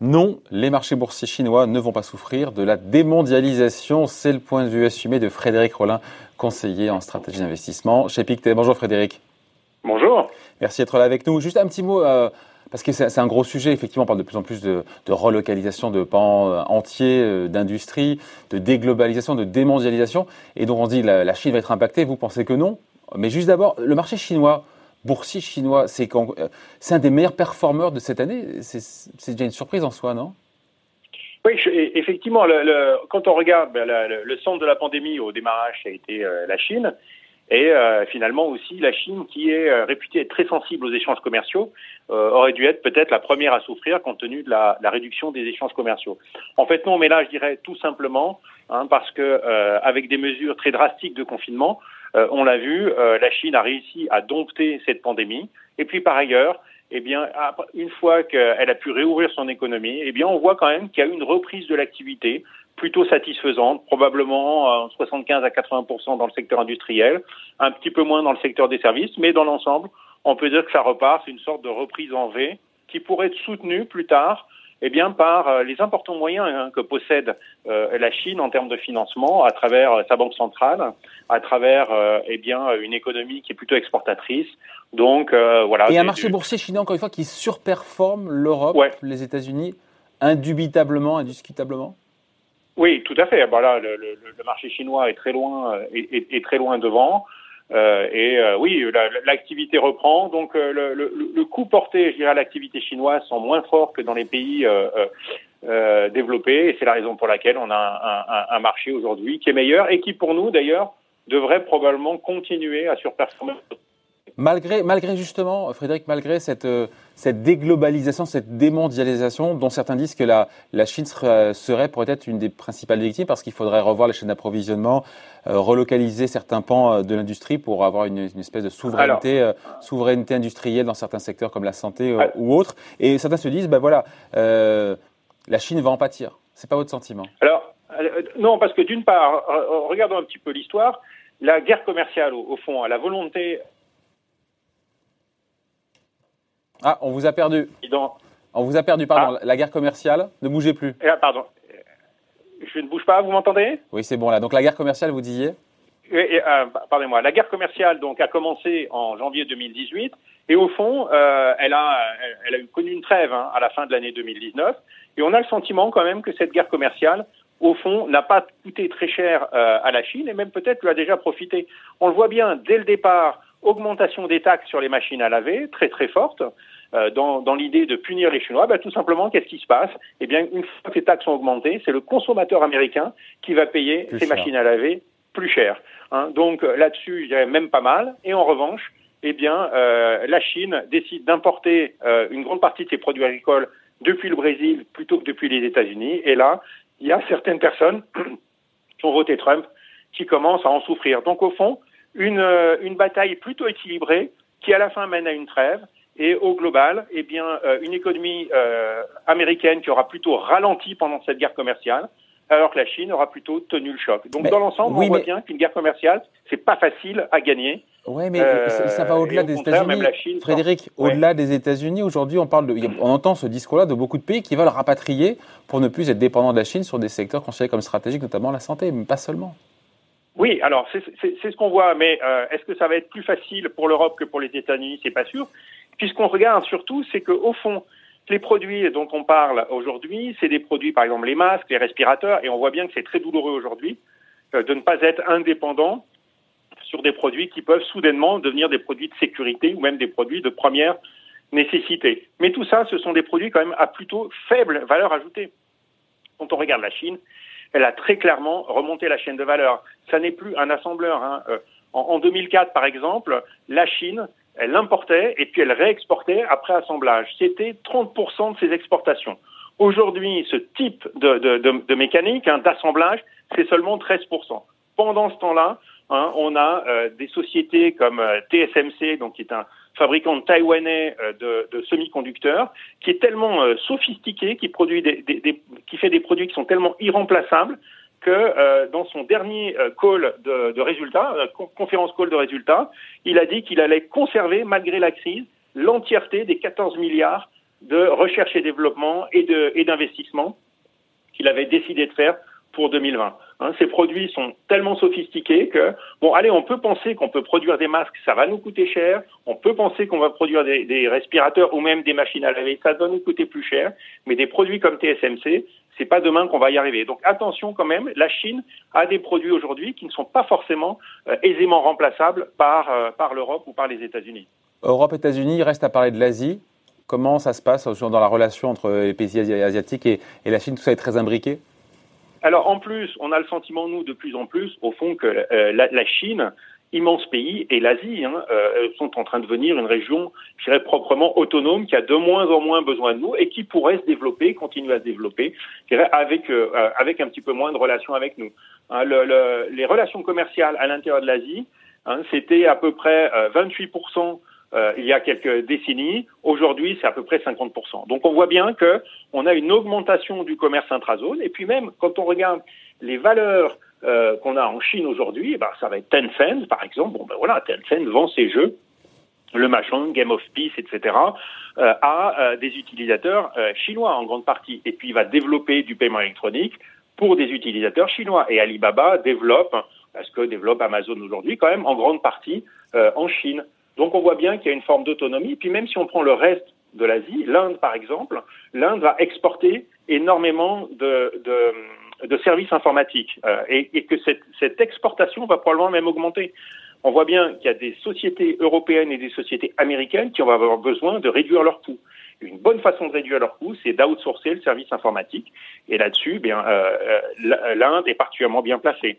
Non, les marchés boursiers chinois ne vont pas souffrir de la démondialisation. C'est le point de vue assumé de Frédéric Rollin, conseiller en stratégie d'investissement chez Pictet. Bonjour Frédéric. Bonjour. Merci d'être là avec nous. Juste un petit mot, euh, parce que c'est un gros sujet. Effectivement, on parle de plus en plus de, relocalisation de pans euh, entiers euh, d'industrie, de déglobalisation, de démondialisation. Et donc on se dit que la Chine va être impactée. Vous pensez que non? Mais juste d'abord, le marché chinois, boursier chinois, euh, c'est un des meilleurs performeurs de cette année. C'est déjà une surprise en soi, non? Oui, effectivement, quand on regarde ben, le, centre de la pandémie au démarrage, ça a été euh, la Chine. Et euh, finalement aussi, la Chine, qui est réputée être très sensible aux échanges commerciaux, aurait dû être peut-être la première à souffrir compte tenu de la, réduction des échanges commerciaux. En fait, non, mais là, je dirais tout simplement, hein, parce que avec des mesures très drastiques de confinement, euh, on l'a vu, euh, la Chine a réussi à dompter cette pandémie. Et puis par ailleurs, eh bien, une fois qu'elle a pu réouvrir son économie, eh bien, on voit quand même qu'il y a eu une reprise de l'activité plutôt satisfaisante, probablement 75 à 80 dans le secteur industriel, un petit peu moins dans le secteur des services, mais dans l'ensemble, on peut dire que ça repart, c'est une sorte de reprise en V qui pourrait être soutenue plus tard eh bien, par euh, les importants moyens hein, que possède euh, la Chine en termes de financement, à travers euh, sa banque centrale, à travers eh bien une économie qui est plutôt exportatrice. Donc voilà. Et un marché boursier chinois encore une fois qui surperforme l'Europe, les États-Unis, indubitablement, indiscutablement? Oui, tout à fait. Voilà, le, le, marché chinois est très loin, est, est très loin devant. Euh, et euh, oui, l'activité reprend. Donc euh, le, le, le, coût porté, je dirais, à l'activité chinoise sont moins forts que dans les pays développés. Et c'est la raison pour laquelle on a un, un, un marché aujourd'hui qui est meilleur et qui, pour nous, d'ailleurs, devrait probablement continuer à surperformer Malgré, malgré justement, Frédéric, malgré cette, euh, cette déglobalisation, cette démondialisation, dont certains disent que la, la Chine serait, serait peut-être une des principales victimes parce qu'il faudrait revoir les chaînes d'approvisionnement, euh, relocaliser certains pans euh, de l'industrie pour avoir une, une, espèce de souveraineté, souveraineté industrielle dans certains secteurs comme la santé ou autres. Et certains se disent, ben voilà, la Chine va en pâtir. C'est pas votre sentiment? Alors, non, parce que d'une part, regardons un petit peu l'histoire. La guerre commerciale, au, au fond, la volonté Ah, on vous a perdu. On vous a perdu, pardon. Ah. La guerre commerciale, ne bougez plus. Ah, pardon. Je ne bouge pas, vous m'entendez? Oui, c'est bon là. Donc la guerre commerciale, vous disiez? Euh, Pardonnez-moi. La guerre commerciale donc a commencé en janvier 2018 et au fond, euh, elle a, elle, a connu une trêve hein, à la fin de l'année 2019 et on a le sentiment quand même que cette guerre commerciale au fond, n'a pas coûté très cher euh, à la Chine et même peut-être lui a déjà profité. On le voit bien dès le départ, augmentation des taxes sur les machines à laver, très très forte, euh, dans, dans l'idée de punir les Chinois, bah, tout simplement, qu'est-ce qui se passe? Eh bien, une fois que les taxes ont augmenté, c'est le consommateur américain qui va payer ces machines à laver plus cher. Hein. Donc euh, là-dessus, je dirais même pas mal. Et en revanche, eh bien, euh, la Chine décide d'importer euh, une grande partie de ses produits agricoles depuis le Brésil plutôt que depuis les États-Unis. Et là, il y a certaines personnes qui ont voté Trump qui commencent à en souffrir. Donc au fond, une, euh, une bataille plutôt équilibrée qui à la fin mène à une trêve et au global, eh bien, euh, une économie euh, américaine qui aura plutôt ralenti pendant cette guerre commerciale, alors que la Chine aura plutôt tenu le choc. Donc, dans l'ensemble, on voit bien qu'une guerre commerciale, c'est pas facile à gagner. Oui, mais ça, va au-delà des États-Unis. Frédéric, au-delà des États-Unis, aujourd'hui, on parle de, on entend ce discours-là de beaucoup de pays qui veulent rapatrier pour ne plus être dépendants de la Chine sur des secteurs considérés comme stratégiques, notamment la santé, mais pas seulement. Oui, alors c'est ce qu'on voit, mais euh, est-ce que ça va être plus facile pour l'Europe que pour les États-Unis? C'est pas sûr. Puisqu'on regarde surtout, c'est qu'au fond, les produits dont on parle aujourd'hui, c'est des produits, par exemple les masques, les respirateurs, et on voit bien que c'est très douloureux aujourd'hui euh, de ne pas être indépendant sur des produits qui peuvent soudainement devenir des produits de sécurité ou même des produits de première nécessité. Mais tout ça, ce sont des produits quand même à plutôt faible valeur ajoutée. Quand on regarde la Chine, elle a très clairement remonté la chaîne de valeur. Ça n'est plus un assembleur. Hein. Euh, en, 2004, par exemple, la Chine, elle importait et puis elle réexportait après assemblage. C'était 30% de ses exportations. Aujourd'hui, ce type de, mécanique, hein, d'assemblage, c'est seulement 13%. Pendant ce temps-là, hein, on a euh, des sociétés comme euh, TSMC, donc qui est un fabricant taïwanais euh, de, de semi-conducteurs, qui est tellement euh, sophistiqué, qui, produit des, qui fait des produits qui sont tellement irremplaçables que dans son dernier call de, de résultats, conférence call de résultats, il a dit qu'il allait conserver, malgré la crise, l'entièreté des 14 milliards de recherche et développement et d'investissement qu'il avait décidé de faire pour 2020. Hein, ces produits sont tellement sophistiqués que, bon, allez, on peut penser qu'on peut produire des masques, ça va nous coûter cher. On peut penser qu'on va produire des, respirateurs ou même des machines à laver, ça va nous coûter plus cher. Mais des produits comme TSMC, c'est pas demain qu'on va y arriver. Donc attention quand même, la Chine a des produits aujourd'hui qui ne sont pas forcément euh, aisément remplaçables par, euh, par l'Europe ou par les États-Unis. Europe, États-Unis, il reste à parler de l'Asie. Comment ça se passe dans la relation entre les pays asiatiques et, la Chine? Tout ça est très imbriqué Alors en plus, on a le sentiment, nous, de plus en plus, au fond, que euh, la, Chine, immense pays, et l'Asie hein, euh, sont en train de devenir une région, je dirais, proprement autonome, qui a de moins en moins besoin de nous et qui pourrait se développer, continuer à se développer, je dirais, avec, euh, avec un petit peu moins de relations avec nous. Hein, le, les relations commerciales à l'intérieur de l'Asie, hein, c'était à peu près 28 euh, il y a quelques décennies. Aujourd'hui, c'est à peu près 50%. Donc on voit bien que on a une augmentation du commerce intrazone. Et puis même, quand on regarde les valeurs euh, qu'on a en Chine aujourd'hui, bah, ça va être Tencent, par exemple. Bon, ben voilà, Tencent vend ses jeux, le Mahjong, Game of Peace, etc., euh, à euh, des utilisateurs chinois en grande partie. Et puis il va développer du paiement électronique pour des utilisateurs chinois. Et Alibaba développe, parce que développe Amazon aujourd'hui, quand même en grande partie en Chine. Donc on voit bien qu'il y a une forme d'autonomie. Puis même si on prend le reste de l'Asie, l'Inde par exemple, l'Inde va exporter énormément de, services informatiques euh, et, que cette, exportation va probablement même augmenter. On voit bien qu'il y a des sociétés européennes et des sociétés américaines qui vont avoir besoin de réduire leurs coûts. Une bonne façon de réduire leurs coûts, c'est d'outsourcer le service informatique. Et là-dessus, bien, euh, euh l'Inde est particulièrement bien placée.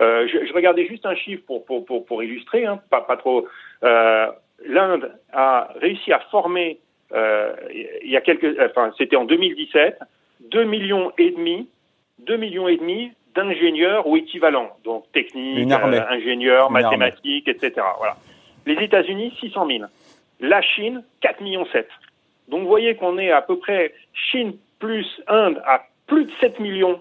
Euh, je, je, regardais juste un chiffre pour, pour, pour, pour illustrer, hein, pas, pas trop. Euh, L'Inde a réussi à former, euh, il y a quelques, enfin, c'était en 2017, 2 millions et demi, 2 millions et demi d'ingénieurs ou équivalents, donc techniques, euh, ingénieurs, mathématiques, etc. Voilà. Les États-Unis, 600 000. La Chine, 4 millions 7. Donc vous voyez qu'on est à peu près Chine plus Inde à plus de 7 millions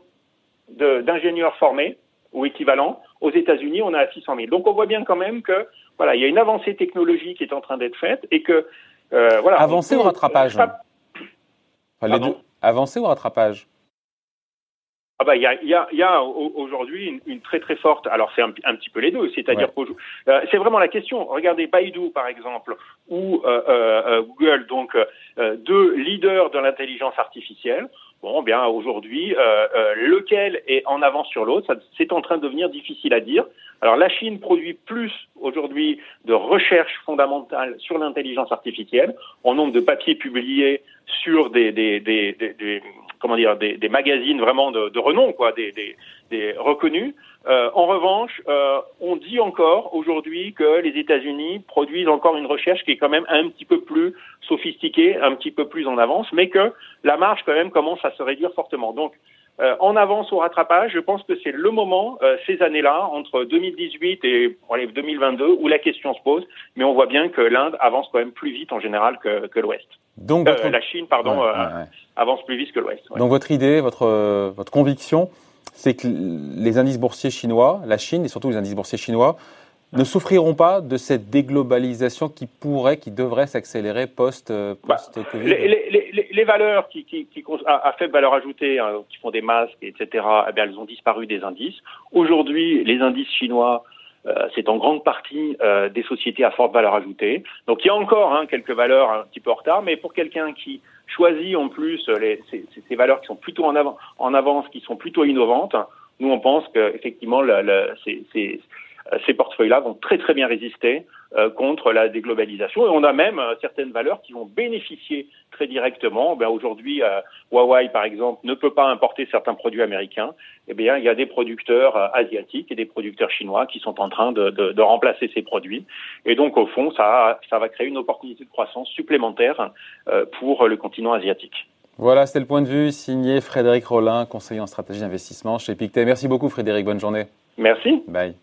d'ingénieurs formés ou équivalent. Aux États-Unis, on a à 600 000. Donc on voit bien quand même que voilà, il y a une avancée technologique qui est en train d'être faite et que euh, voilà. Avancée ou rattrapage les deux. Avancée ou rattrapage? Ah bah il y a, y a, y a aujourd'hui une, une, très très forte. Alors c'est un, un, petit peu les deux, c'est-à-dire ouais. euh, c'est vraiment la question. Regardez Baidu par exemple ou euh, euh, Google, donc deux leaders de l'intelligence artificielle. Bon, bien aujourd'hui, euh, euh, lequel est en avance sur l'autre, c'est en train de devenir difficile à dire. Alors la Chine produit plus aujourd'hui de recherche fondamentale sur l'intelligence artificielle, en nombre de papiers publiés sur des, des, des, des comment dire, des, des, magazines vraiment de, de renom, quoi, des, des reconnus. Euh, en revanche, euh, on dit encore aujourd'hui que les États-Unis produisent encore une recherche qui est quand même un petit peu plus sophistiquée, un petit peu plus en avance, mais que la marge quand même commence à se réduire fortement. Donc, euh, en avance au rattrapage, je pense que c'est le moment, euh, ces années-là, entre 2018 et allez, 2022, où la question se pose, mais on voit bien que l'Inde avance quand même plus vite en général que, que l'Ouest. Donc votre... la Chine, pardon, ouais, ouais, ouais. avance plus vite que l'Ouest. Donc votre idée, votre, votre conviction, c'est que les indices boursiers chinois, la Chine et surtout les indices boursiers chinois, ne souffriront pas de cette déglobalisation qui pourrait, qui devrait s'accélérer euh, post Covid les, les, les, les, valeurs qui, qui, qui à, à, faible valeur ajoutée, hein, qui font des masques, etc., eh bien, elles ont disparu des indices. Aujourd'hui, les indices chinois, euh, c'est en grande partie euh, des sociétés à forte valeur ajoutée. Donc il y a encore hein, quelques valeurs un petit peu en retard, mais pour quelqu'un qui choisit en plus les, ces, ces, valeurs qui sont plutôt en, avance, qui sont plutôt innovantes, nous on pense qu'effectivement c'est euh, ces portefeuilles-là vont très très bien résister euh, contre la déglobalisation. Et on a même euh, certaines valeurs qui vont bénéficier très directement. Ben, Aujourd'hui, euh, Huawei, par exemple, ne peut pas importer certains produits américains. Eh bien, il y a des producteurs euh, asiatiques et des producteurs chinois qui sont en train de, de, de, remplacer ces produits. Et donc, au fond, ça, ça va créer une opportunité de croissance supplémentaire euh, pour le continent asiatique. Voilà, c'était le point de vue signé Frédéric Rollin, conseiller en stratégie d'investissement chez Pictet. Merci beaucoup, Frédéric. Bonne journée. Merci. Bye.